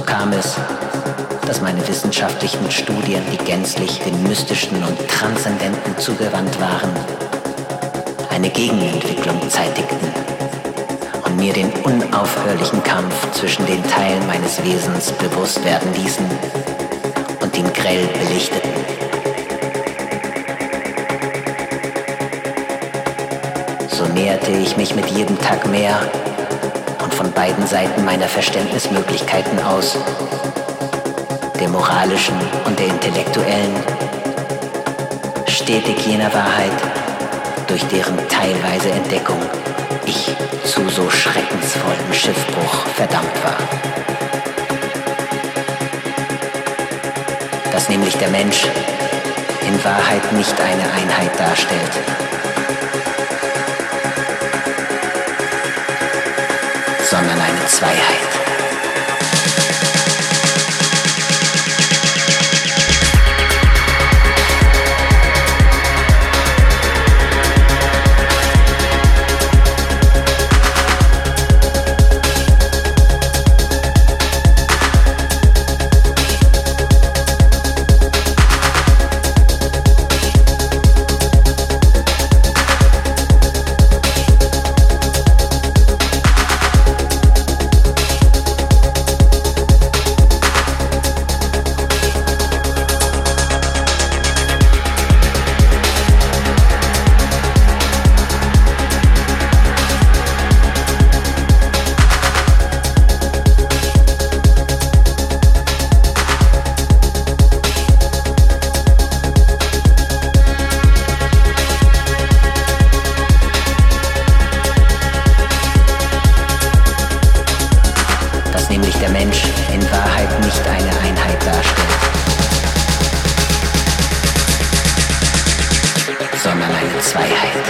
kam es, dass meine wissenschaftlichen Studien, die gänzlich dem Mystischen und Transzendenten zugewandt waren, eine Gegenentwicklung zeitigten und mir den unaufhörlichen Kampf zwischen den Teilen meines Wesens bewusst werden ließen und ihn grell belichteten. So näherte ich mich mit jedem Tag mehr von beiden Seiten meiner Verständnismöglichkeiten aus, der moralischen und der intellektuellen, stetig jener Wahrheit, durch deren teilweise Entdeckung ich zu so schreckensvollem Schiffbruch verdammt war. Dass nämlich der Mensch in Wahrheit nicht eine Einheit darstellt, sondern eine Zweiheit. dass nämlich der Mensch in Wahrheit nicht eine Einheit darstellt, sondern eine Zweiheit.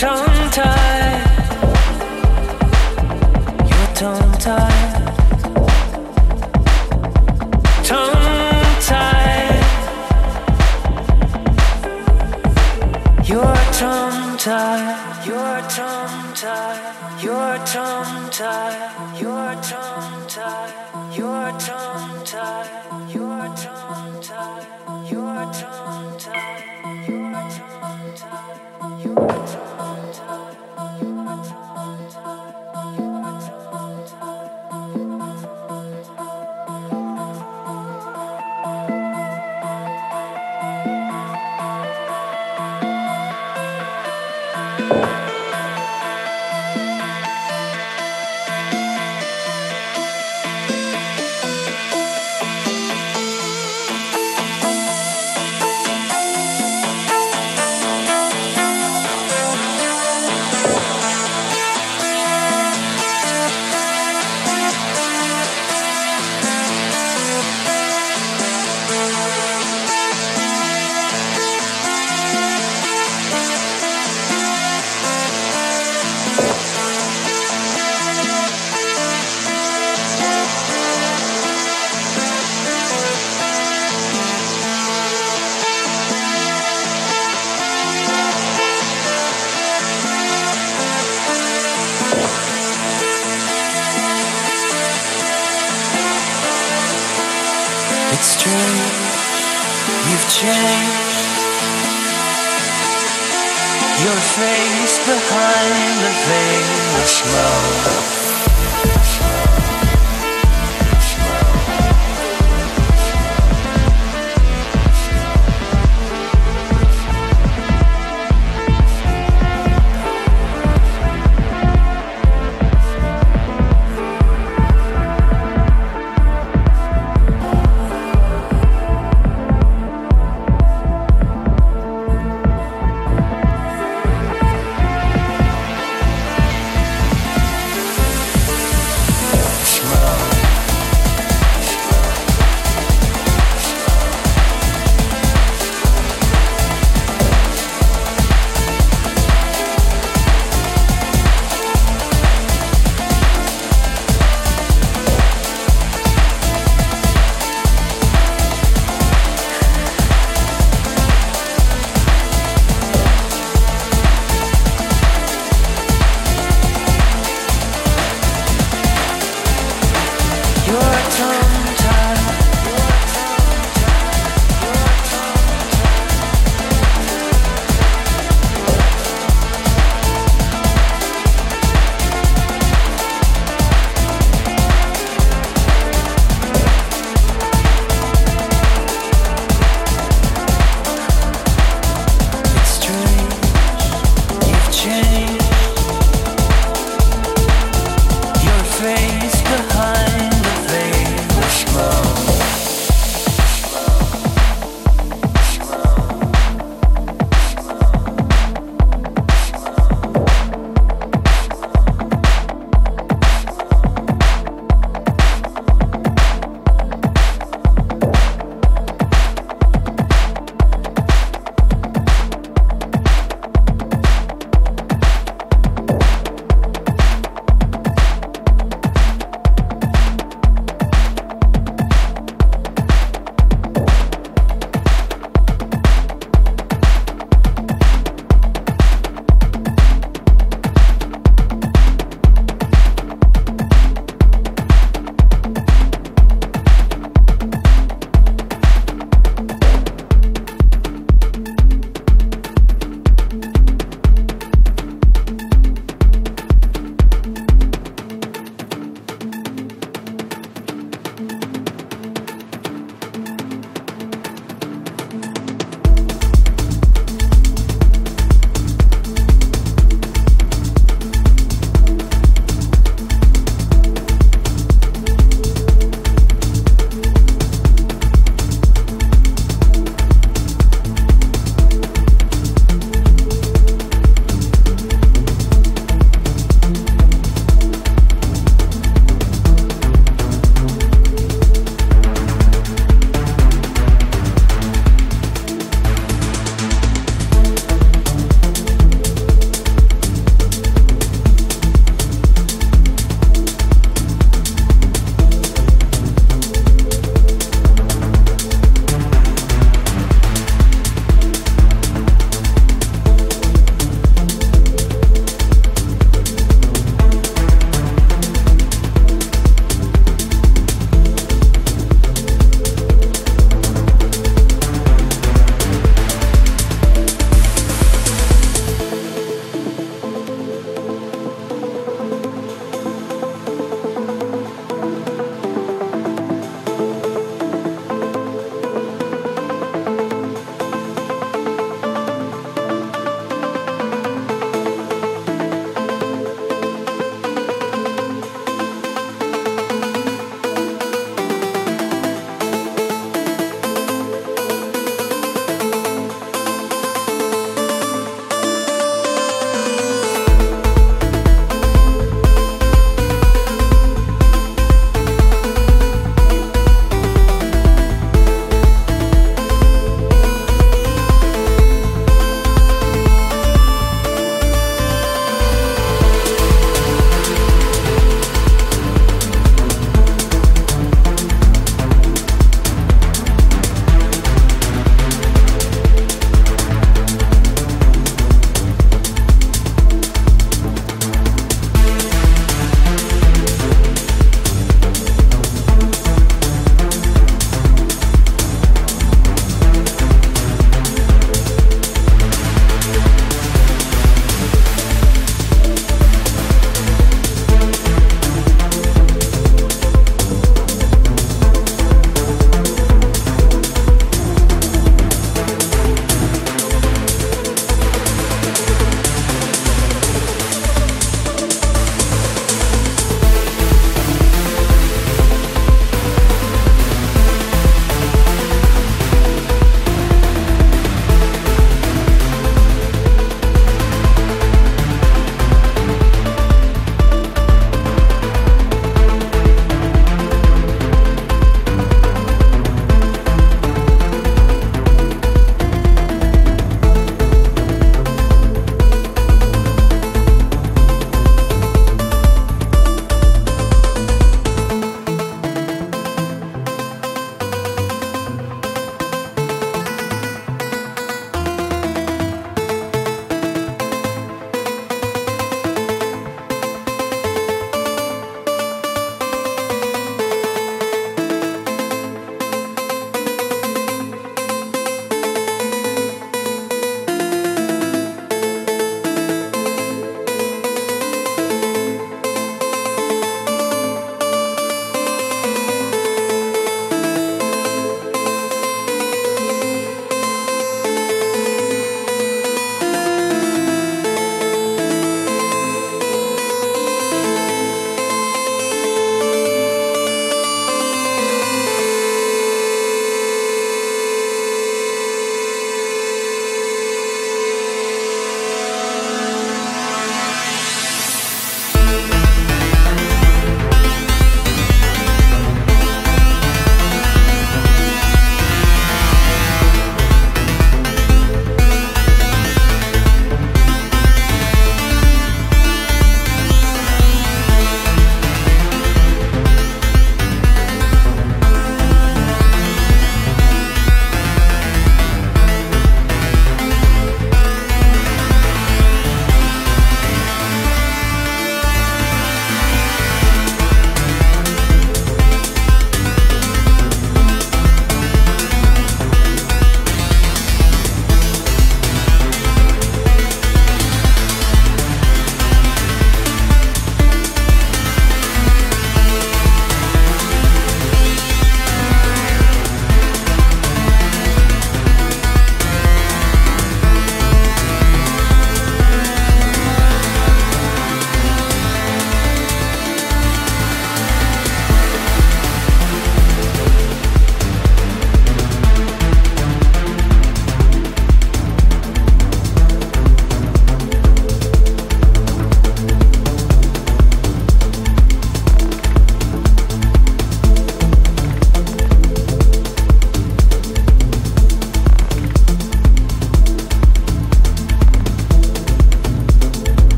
tongue tied. You're tongue tied. Tongue tied. You're tongue tied. You're tongue tied. You're tongue tied.